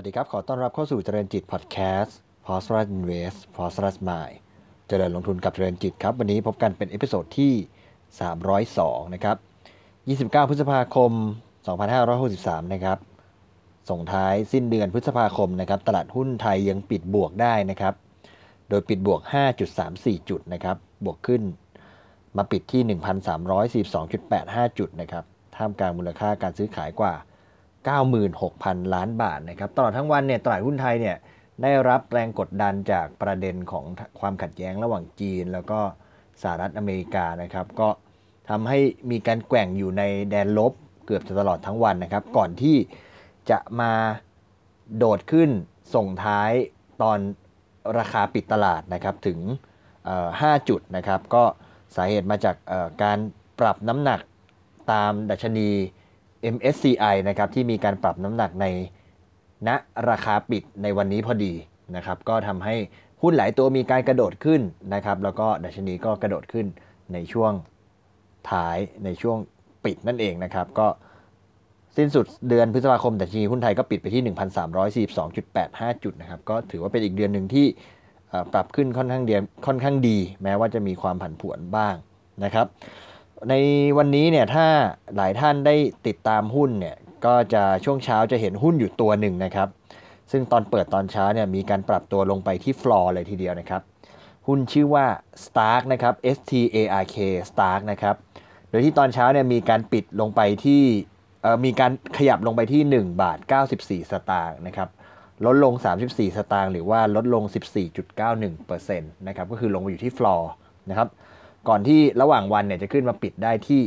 สวัสดีครับ ขอต้อนรับเข้าสู่เจริญจิตพอดแคสต์ p o s t r a s Invest p o s t r a s Mind เจริญลงทุนกับเจริญจิตครับ วันนี้พบกันเป็น episode ที่ 302 นะครับ 29 พฤษภาคม 2563 นะครับ ส่งท้ายสิ้นเดือนพฤษภาคมนะครับ ตลาดหุ้นไทยยังปิดบวกได้นะครับ โดยปิดบวก 5.34 จุดนะครับ บวกขึ้นมาปิดที่ 1,342.85 จุดนะครับ ท่ามกลางมูลค่าการซื้อขายกว่า 96,000 ล้านบาทนะครับตลอดทั้งวันเนี่ยตลาดหุ้นไทยเนี่ยได้รับแรงกดดันจากประเด็นของความขัดแย้งระหว่างจีน แล้วก็สหรัฐอเมริกานะครับ ก็ทำให้มีการแกว่งอยู่ในแดนลบเกือบจะตลอดทั้งวันนะครับ ก่อนที่จะมาโดดขึ้นส่งท้ายตอนราคาปิดตลาดนะครับถึง 5 จุดนะครับ ก็สาเหตุมาจากการปรับน้ำหนักตามดัชนี MSCI นะครับที่มีการปรับน้ำหนักในณราคาปิดในวันนี้พอดีนะครับก็ทำให้หุ้นหลายตัวมีการกระโดดขึ้นนะครับแล้วก็ดัชนีก็กระโดดขึ้นในช่วงท้ายในช่วงปิดนั่นเองนะครับก็สิ้นสุดเดือนพฤษภาคมดัชนีหุ้นไทยก็ปิดไปที่ 1,342.85 จุดนะครับก็ถือว่าเป็นอีกเดือนหนึ่งที่ปรับขึ้นค่อนข้างเดียค่อนข้างดี แม้ว่าจะมีความผันผวนบ้างนะครับ ในวันนี้เนี่ยถ้าหลายท่านได้ติดตามหุ้นเนี่ยก็จะช่วงเช้าจะเห็นหุ้นอยู่ตัวหนึ่งนะครับ ซึ่งตอนเปิดตอนเช้าเนี่ยมีการปรับตัวลงไปที่ฟลอร์เลยทีเดียวนะครับ หุ้นชื่อว่า Stark นะครับ S T A R K Stark นะครับ โดยที่ตอนเช้าเนี่ยมีการปิดลงไปที่มีการขยับลงไปที่ 1 บาท 94 สตางค์นะครับลดลง 34 สตางค์หรือว่าลดลง 14.91%นะครับก็คือลงมาอยู่ที่ฟลอร์นะครับ ก่อนที่ระหว่างวันเนี่ยจะขึ้นมาปิดได้ที่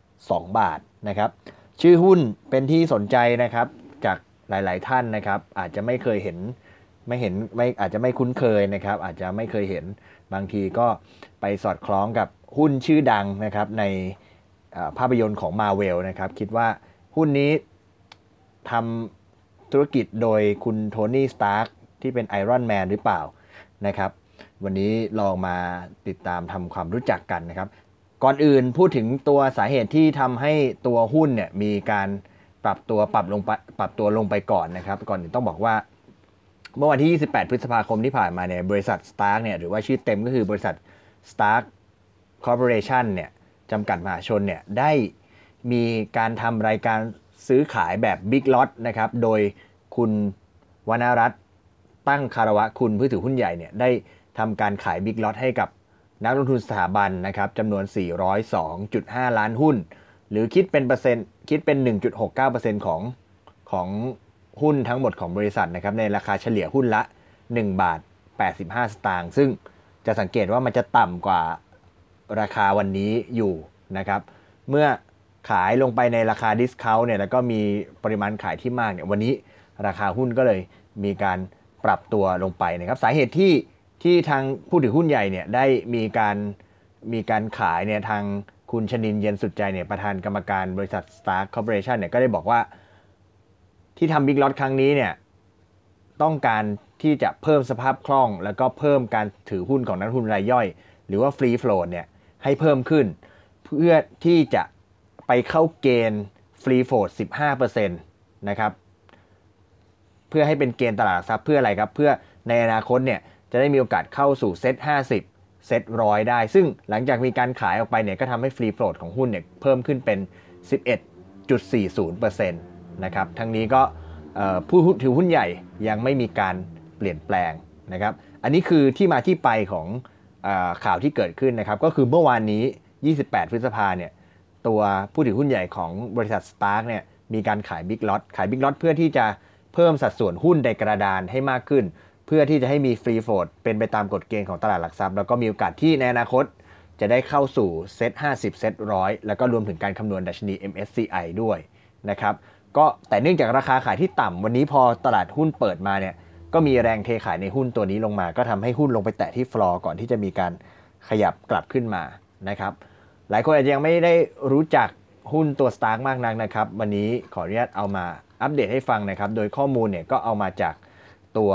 2 บาทนะครับ ชื่อหุ้นเป็นที่สนใจนะครับจากหลาย ๆ ท่านนะครับ อาจจะไม่เคยเห็นไม่เห็นไม่อาจจะไม่คุ้นเคยนะครับ อาจจะไม่เคยเห็นบางทีก็ไปสอดคล้องกับหุ้นชื่อดังนะครับในภาพยนตร์ของมาเวลนะครับ คิดว่าหุ้นนี้ทำธุรกิจโดยคุณ Tony Stark ที่เป็น Iron Man หรือเปล่านะครับ วันนี้ลองมาติดตามทำความรู้จักกันนะครับ ก่อนอื่นพูดถึงตัวสาเหตุที่ทำให้ตัวหุ้นเนี่ยมีการปรับตัวปรับลงปรับตัวลงไปก่อนนะครับ ก่อนอื่นต้องบอกว่า เมื่อวันที่ 28 พฤษภาคมที่ผ่านมาเนี่ยบริษัท Stark เนี่ยหรือว่าชื่อเต็มก็คือบริษัท Stark Corporation เนี่ยจำกัดมหาชนเนี่ยได้มีการทำรายการซื้อขายแบบ Big Lot นะครับ โดยคุณวรรณรัตน์ตั้งคารวะคุณผู้ถือหุ้นใหญ่เนี่ยได้ ทำการขายบิ๊กล็อตให้กับนักลงทุนสถาบันนะครับจำนวน 402.5 ล้านหุ้น หรือคิดเป็นเปอร์เซ็นต์คิดเป็น 1.69%ของของหุ้นทั้งหมดของบริษัทนะครับในราคาเฉลี่ยหุ้นละ 1 บาท 85 สตางค์ซึ่งจะสังเกตว่ามันจะต่ำกว่าราคาวันนี้อยู่นะครับ เมื่อขายลงไปในราคาดิสคาวเนี่ยแล้วก็มีปริมาณขายที่มากเนี่ยวันนี้ราคาหุ้นก็เลยมีการปรับตัวลงไปนะครับ สาเหตุที่ ที่ทางผู้ถือหุ้นใหญ่เนี่ยได้มีการมีการขายเนี่ยทางคุณชนินเย็นสุดใจเนี่ยประธานกรรมการบริษัท Star Corporation เนี่ยก็ได้บอกว่าที่ทำ big lot ครั้งนี้เนี่ยต้องการที่จะเพิ่มสภาพคล่อง แล้วก็เพิ่มการถือหุ้นของนักลงทุนรายย่อย หรือว่า free float เนี่ยให้เพิ่มขึ้น เพื่อที่จะไปเข้าเกณฑ์ free float 15%นะครับเพื่อให้เป็นเกณฑ์ตลาดทรัพย์เพื่ออะไรครับ เพื่อในอนาคตเนี่ย จะได้มีโอกาสเข้าสู่ SET50 SET ร้อยได้ ซึ่งหลังจากมีการขายออกไปเนี่ยก็ทำให้ free float ของหุ้นเนี่ยเพิ่มขึ้นเป็น 11.40%นะครับทั้งนี้ก็ผู้ถือหุ้นใหญ่ยังไม่มีการเปลี่ยนแปลงนะครับอันนี้คือที่มาที่ไปของอข่าวที่เกิดขึ้นนะครับก็คือเมื่อวานนี้ 28 พฤษภาเนี่ยตัวผู้ถือหุ้นใหญ่ของบริษัท Stark เนี่ยมีการขาย big lot ขาย big lot เพื่อที่จะเพิ่มสัดส่วนหุ้นในกระดานให้มากขึ้น เพื่อที่จะให้มี free float เป็นไปตามกฎเกณฑ์ของตลาดหลักทรัพย์ แล้วก็มีโอกาสที่ในอนาคตจะได้เข้าสู่เซต50 เซตร้อยแล้วก็รวมถึงการคำนวณดัชนี MSCI ด้วยนะครับก็แต่เนื่องจากราคาขายที่ต่ำวันนี้พอตลาดหุ้นเปิดมาเนี่ยก็มีแรงเทขายในหุ้นตัวนี้ลงมา ก็ทำให้หุ้นลงไปแตะที่ฟลอร์ก่อนที่จะมีการขยับกลับขึ้นมานะครับหลายคนอาจจะยังไม่ได้รู้จักหุ้นตัว Stark มากนักนะครับ วันนี้ขออนุญาตเอามาอัปเดตให้ฟังนะครับ โดยข้อมูลเนี่ยก็เอามาจากตัว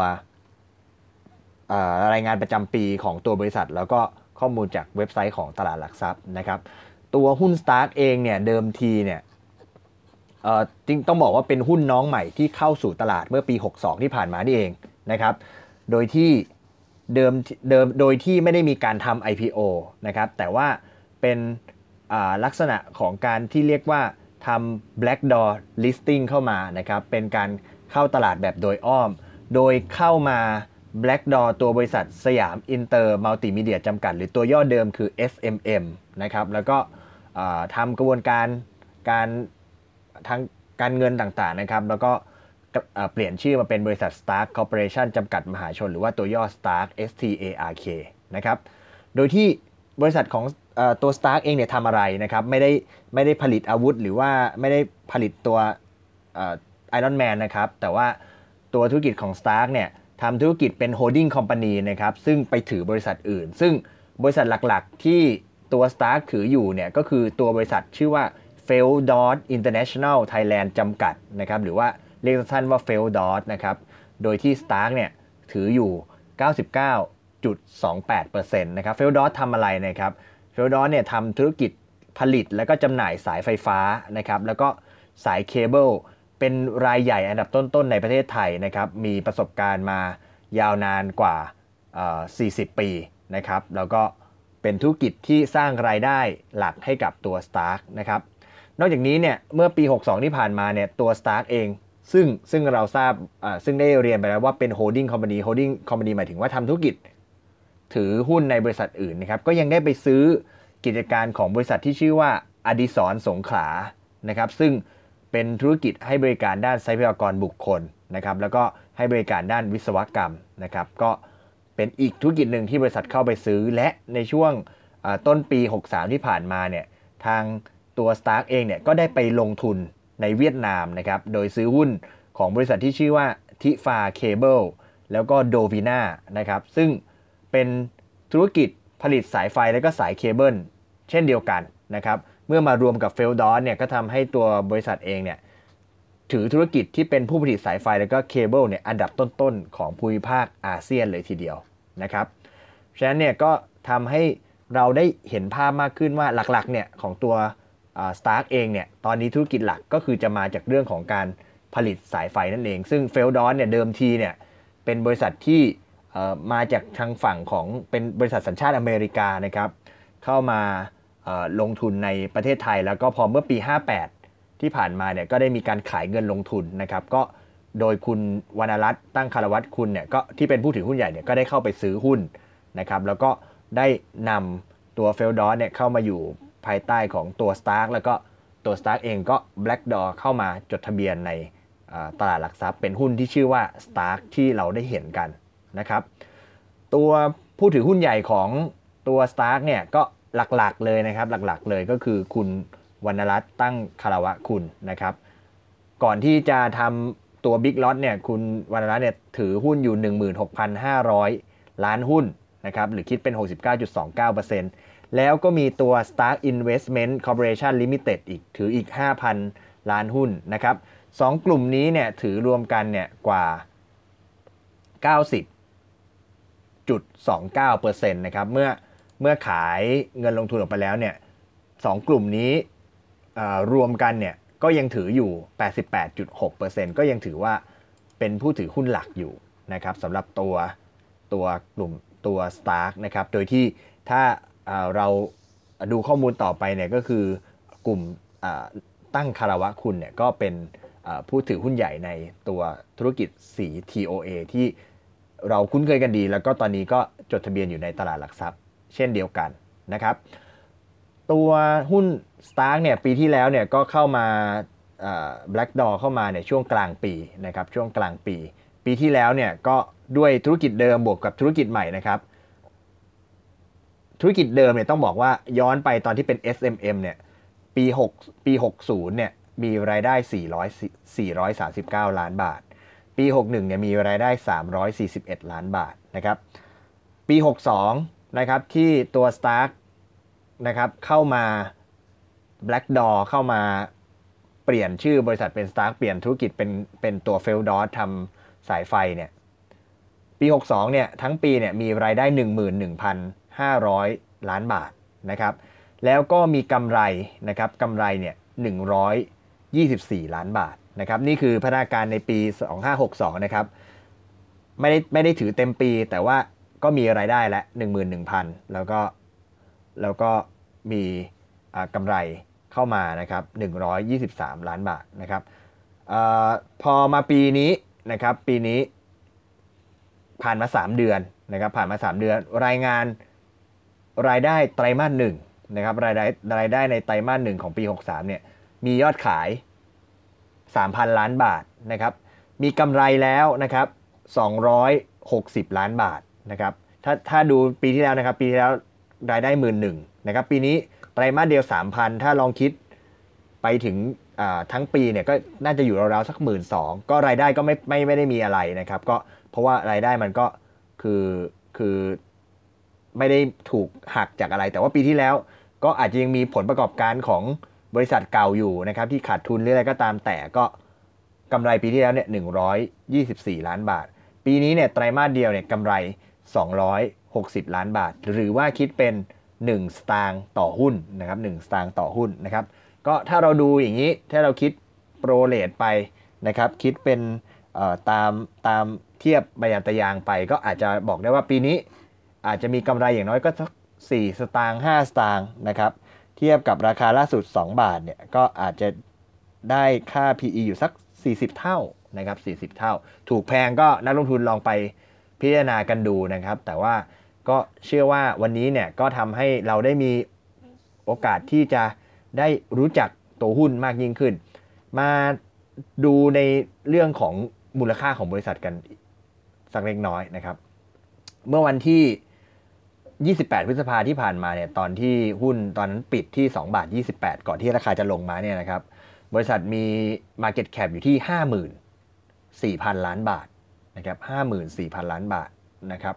รายงานประจำปีของตัวบริษัท แล้วก็ข้อมูลจากเว็บไซต์ของตลาดหลักทรัพย์นะครับตัวหุ้น Stark เองเนี่ยเดิมทีเนี่ยจริงต้องบอกว่าเป็นหุ้นน้องใหม่ที่เข้าสู่ตลาดเมื่อปี 62 ที่ผ่านมานี่เองนะครับโดยที่เดิมเดิมโดยที่ไม่ได้มีการทำ IPO นะครับแต่ว่าเป็นลักษณะของการที่เรียกว่าทำ black door listing เข้ามานะครับเป็นการเข้าตลาดแบบโดยอ้อม โดยเข้ามา backdoor ตัวบริษัทสยามอินเตอร์มัลติมีเดียจำกัด หรือตัวย่อเดิมคือ SMM นะครับแล้วก็ทำกระบวนการการทางการเงินต่างๆนะครับ แล้วก็เปลี่ยนชื่อมาเป็นบริษัท Stark Corporation จำกัดมหาชน หรือว่าตัวย่อ Stark S T A R K นะครับ โดยที่บริษัทของตัว Stark เองเนี่ยทำอะไรนะครับ ไม่ได้ไม่ได้ผลิตอาวุธ หรือว่าไม่ได้ผลิตตัว Iron Man นะครับ แต่ว่าตัวธุรกิจของ Stark เนี่ย ทำธุรกิจเป็น holding company นะครับซึ่งไปถือบริษัทอื่น ซึ่งบริษัทหลักๆ ที่ตัว Stark ถืออยู่เนี่ยก็คือตัวบริษัทชื่อว่า f e l d o t International Thailand จำกัดนะครับหรือว่าเรียกสั้นว่า f e l d o t นะครับโดยที่ Stark เนี่ยถืออยู่ 99.28%นะครับ f e l d o t ทำอะไรนะครับ f e l d o t เนี่ยทำธุรกิจผลิตและก็จำหน่ายสายไฟฟ้านะครับแล้วก็สายเคเบิล เป็นรายใหญ่อันดับต้นๆในประเทศไทยนะครับมีประสบการณ์มายาวนานกว่า 40 ปีนะครับแล้วก็เป็นธุรกิจที่สร้างรายได้หลักให้กับตัว Stark นะครับนอกจากนี้เนี่ยเมื่อปี 62 ที่ผ่านมาเนี่ยตัว Stark เอง ซึ่งซึ่งเราทราบซึ่งได้เรียนไปแล้วว่าเป็น holding company holding company หมายถึงว่าทำธุรกิจ ถือหุ้นในบริษัทอื่นนะครับก็ยังได้ไปซื้อกิจการของบริษัทที่ชื่อว่าอดิศรสงขลานะครับซึ่ง เป็นธุรกิจให้บริการด้านทรัพยากรบุคคลนะครับ แล้วก็ให้บริการด้านวิศวกรรมนะครับ ก็เป็นอีกธุรกิจหนึ่งที่บริษัทเข้าไปซื้อ และในช่วงต้นปี 63 ที่ผ่านมาเนี่ยทางตัว Stark เองเนี่ยก็ได้ไปลงทุนในเวียดนามนะครับ โดยซื้อหุ้นของบริษัทที่ชื่อว่าThipha Cables แล้วก็ Dovina นะครับ ซึ่งเป็นธุรกิจผลิตสายไฟและก็สายเคเบิล เช่นเดียวกันนะครับเมื่อมารวมกับ Phelps Dodge เนี่ยก็ทำให้ตัวบริษัทเองเนี่ยถือธุรกิจที่เป็นผู้ผลิตสายไฟแล้วก็เคเบิลเนี่ยอันดับต้นๆ ของภูมิภาคอาเซียนเลยทีเดียวนะครับฉะนั้นเนี่ยก็ทำให้เราได้เห็นภาพมากขึ้นว่าหลักๆเนี่ยของตัว Stark เองเนี่ยตอนนี้ธุรกิจหลักก็คือจะมาจากเรื่องของการผลิตสายไฟนั่นเอง ซึ่งเฟลดอนเนี่ยเดิมทีเนี่ยเป็นบริษัทที่มาจากทางฝั่งของเป็นบริษัทสัญชาติอเมริกานะครับเข้ามา ลงทุนในประเทศไทย แล้วก็พอเมื่อปี 58 ที่ผ่านมาเนี่ยก็ได้มีการขายเงินลงทุนนะครับ ก็โดยคุณวรรณรัตน์ตั้งคารวัตคุณเนี่ยก็ที่เป็นผู้ถือหุ้นใหญ่เนี่ยก็ได้เข้าไปซื้อหุ้นนะครับ แล้วก็ได้นำตัวเฟลดอสเนี่ยเข้ามาอยู่ภายใต้ของตัว Stark แล้วก็ตัว Stark เองก็ Black Door เข้ามาจดทะเบียนในตลาดหลักทรัพย์ เป็นหุ้นที่ชื่อว่า Stark ที่เราได้เห็นกันนะครับ ตัวผู้ถือหุ้นใหญ่ของตัว Stark เนี่ยก็ หลักๆเลยนะครับ หลักๆเลยก็คือคุณวรรณรัตน์ตั้งคารวะคุณนะครับ ก่อนที่จะทำตัวบิ๊กล็อตเนี่ยคุณวรรณรัตน์เนี่ยถือหุ้นอยู่ 16,500 ล้านหุ้นนะครับหรือคิดเป็น 69.29%แล้วก็มีตัว Stark Investment Corporation Limited อีกถืออีก 5,000 ล้านหุ้นนะครับสองกลุ่มนี้เนี่ยถือรวมกันเนี่ยกว่า 90.29%นะครับเมื่อ เมื่อขายเงินลงทุนออกไปแล้วเนี่ยสองกลุ่มนี้รวมกันเนี่ยก็ยังถืออยู่ 88.6%ก็ยังถือว่าเป็นผู้ถือหุ้นหลักอยู่นะครับสำหรับตัวตัวกลุ่มตัว Stark นะครับ โดยที่ถ้าเราดูข้อมูลต่อไปเนี่ยก็คือกลุ่มตั้งคารวะคุณเนี่ยก็เป็นผู้ถือหุ้นใหญ่ในตัวธุรกิจสี TOA ที่เราคุ้นเคยกันดี แล้วก็ตอนนี้ก็จดทะเบียนอยู่ในตลาดหลักทรัพย์ เช่นเดียวกันนะครับ ตัวหุ้น Stark เนี่ยปีที่แล้วเนี่ยก็เข้ามา Black Door เข้ามาในช่วงกลางปีนะครับช่วงกลางปี ปีที่แล้วเนี่ยก็ด้วยธุรกิจเดิมบวกกับธุรกิจใหม่นะครับธุรกิจเดิมเนี่ยต้องบอกว่าย้อนไปตอนที่เป็น SMM เนี่ยปี6ปี 60เนี่ยมีรายได้ 400 439 ล้านบาท ปี 61เนี่ยมีรายได้ 341 ล้านบาทนะครับปี 62 นะครับที่ตัว Stark นะครับเข้ามา Black Door เข้ามาเปลี่ยนชื่อบริษัทเป็น Stark เปลี่ยนธุรกิจเป็นเป็นตัว f e l d o t ทำสายไฟเนี่ยปี 62 เนี่ยทั้งปีเนี่ยมีรายได้ 11,500 ล้านบาทนะครับแล้วก็มีกำไรนะครับกำไรเนี่ย24 ล้านบาทนะครับนี่คือพัฒนาการในปี 2562 นะครับไม่ได้ไม่ได้ถือเต็มปีแต่ว่า ก็มีรายได้และ 11,000 แล้วก็แล้วก็มีกำไรเข้ามานะครับ123 ล้านบาทนะครับอพอมาปีนี้นะครับปีนี้ผ่านมา 3 เดือนนะครับผ่านมา 3 เดือน รายงานรายได้ไตรมาสหนึ่งนะครับรายได้รายได้ในไตรมาสหนึ่งของปี 63เนี่ยมียอดขาย 3,000 ล้านบาทนะครับมีกำไรแล้วนะครับ260 ล้านบาท นะครับถ้าถ้าดูปีที่แล้วนะครับ ปีที่แล้วรายได้หมื่นหนึ่งนะครับ ปีนี้ไตรมาสเดียว3,000ถ้าลองคิดไปถึงทั้งปีเนี่ยก็น่าจะอยู่ราวๆสักหมื่นสองก็รายได้ก็ไม่ไม่ไม่ได้มีอะไรนะครับ ก็เพราะว่ารายได้มันก็คือคือไม่ได้ถูกหักจากอะไร แต่ว่าปีที่แล้วก็อาจจะยังมีผลประกอบการของบริษัทเก่าอยู่นะครับ ที่ขาดทุนหรืออะไรก็ตามแต่ก็กำไรปีที่แล้วเนี่ย124ล้านบาท ปีนี้เนี่ยไตรมาสเดียวเนี่ยกำไร 260 ล้านบาท หรือว่าคิดเป็น 1 สตางค์ต่อหุ้นนะครับ1สตางค์ต่อหุ้นนะครับก็ถ้าเราดูอย่างนี้ถ้าเราคิดโปรเลทไปนะครับคิดเป็นตามตามเทียบใบยันตยางไป ก็อาจจะบอกได้ว่าปีนี้อาจจะมีกำไรอย่างน้อยก็สัก4สตางค์5สตางค์นะครับเทียบกับราคาล่าสุด 2 บาทเนี่ยก็อาจจะได้ค่า PE อยู่สัก 40 เท่านะครับ40 เท่า ถูกแพงก็นักลงทุนลองไป พิจารณากันดูนะครับ แต่ว่าก็เชื่อว่าวันนี้เนี่ยก็ทำให้เราได้มีโอกาสที่จะได้รู้จักตัวหุ้นมากยิ่งขึ้น มาดูในเรื่องของมูลค่าของบริษัทกันสักเล็กน้อยนะครับ เมื่อวันที่ 28 พฤษภาที่ผ่านมาเนี่ยตอนที่หุ้นตอนนั้นปิดที่ 2 บาท 28 ก่อนที่ราคาจะลงมาเนี่ยนะครับ บริษัทมี Market Cap อยู่ที่ 54,000 ล้านบาท นะครับ54,000 ล้านบาทนะครับ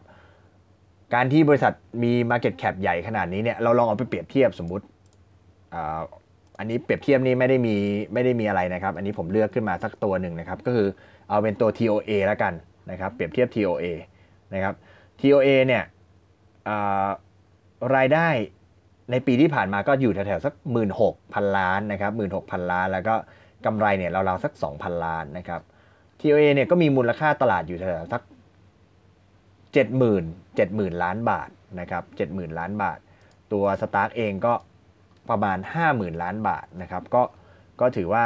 การที่บริษัทมี Market Cap ใหญ่ขนาดนี้เนี่ยเราลองเอาไปเปรียบเทียบสมมุติอันนี้เปรียบเทียบนี่ไม่ได้มีไม่ได้มีอะไรนะครับ อันนี้ผมเลือกขึ้นมาสักตัวหนึ่งนะครับ ก็คือเอาเป็นตัว TOA แล้วกันนะครับเปรียบเทียบ TOA นะครับ TOA เนี่ยรายได้ในปีที่ผ่านมาก็อยู่แถวๆสัก 1 6 0 0 0 ล้านนะครับ1 6 0 0 0 ล้าน แล้วก็กำไรเนี่ยเราๆสัก 2,000 ล้านนะครับ TOA เนี่ยก็มีมูลค่าตลาดอยู่แถวๆสัก70,000 70,000ล้านบาทนะครับ70,000ล้านบาท ตัว Stark เองก็ประมาณ 50,000 ล้านบาทนะครับก็ก็ถือว่า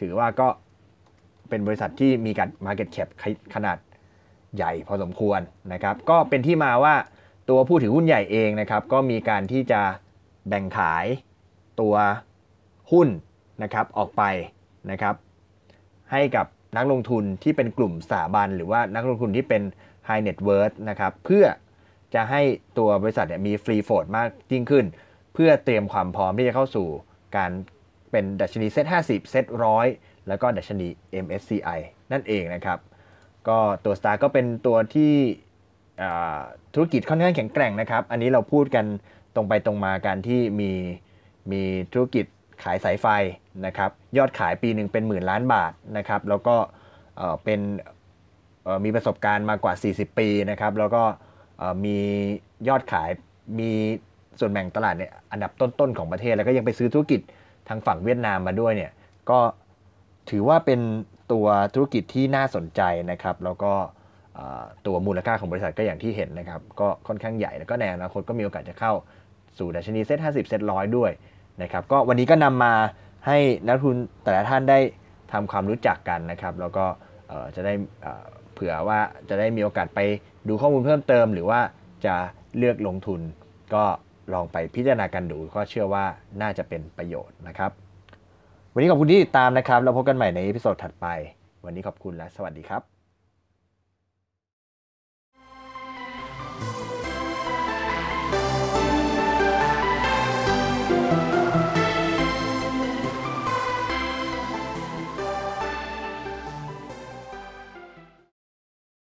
ถือว่าก็เป็นบริษัทที่มีการ Market Cap ขนาดใหญ่พอสมควรนะครับก็เป็นที่มาว่าตัวผู้ถือหุ้นใหญ่เองนะครับก็มีการที่จะแบ่งขายตัวหุ้นนะครับออกไปนะครับให้กับ นักลงทุนที่เป็นกลุ่มสถาบัน หรือว่านักลงทุนที่เป็น High Net Worth นะครับเพื่อจะให้ตัวบริษัทเนี่ยมีฟรีโฟดมากยิ่งขึ้น เพื่อเตรียมความพร้อมที่จะเข้าสู่การเป็นดัชนี SET50 SET ร้อยแล้วก็ดัชนี MSCI นั่นเองนะครับ ก็ตัว Stark ก็เป็นตัวที่ธุรกิจค่อนข้างแข็งแกร่งนะครับ อันนี้เราพูดกันตรงไปตรงมาการที่มีมีธุรกิจ ขายสายไฟนะครับยอดขายปีหนึ่งเป็นหมื่นล้านบาทนะครับแล้วก็เป็นมีประสบการณ์มากกว่า 40 ปีนะครับแล้วก็มียอดขายมีส่วนแบ่งตลาดเนี่ยอันดับต้นๆของประเทศ แล้วก็ยังไปซื้อธุรกิจทางฝั่งเวียดนามมาด้วยเนี่ยก็ถือว่าเป็นตัวธุรกิจที่น่าสนใจนะครับ แล้วก็ตัวมูลค่าของบริษัทก็อย่างที่เห็นนะครับ ก็ค่อนข้างใหญ่แล้วก็ในอนาคตก็มีโอกาสจะเข้าสู่ดัชนี SET50 SET ร้อยด้วย นะครับก็วันนี้ก็นำมาให้นักลงทุนแต่ละท่านได้ทำความรู้จักกันนะครับแล้วก็จะได้เผื่อว่าจะได้มีโอกาสไปดูข้อมูลเพิ่มเติม หรือว่าจะเลือกลงทุนก็ลองไปพิจารณากันดูก็เชื่อว่าน่าจะเป็นประโยชน์นะครับ วันนี้ขอบคุณที่ติดตามนะครับ แล้วพบกันใหม่ใน episode ถัดไป วันนี้ขอบคุณและสวัสดีครับ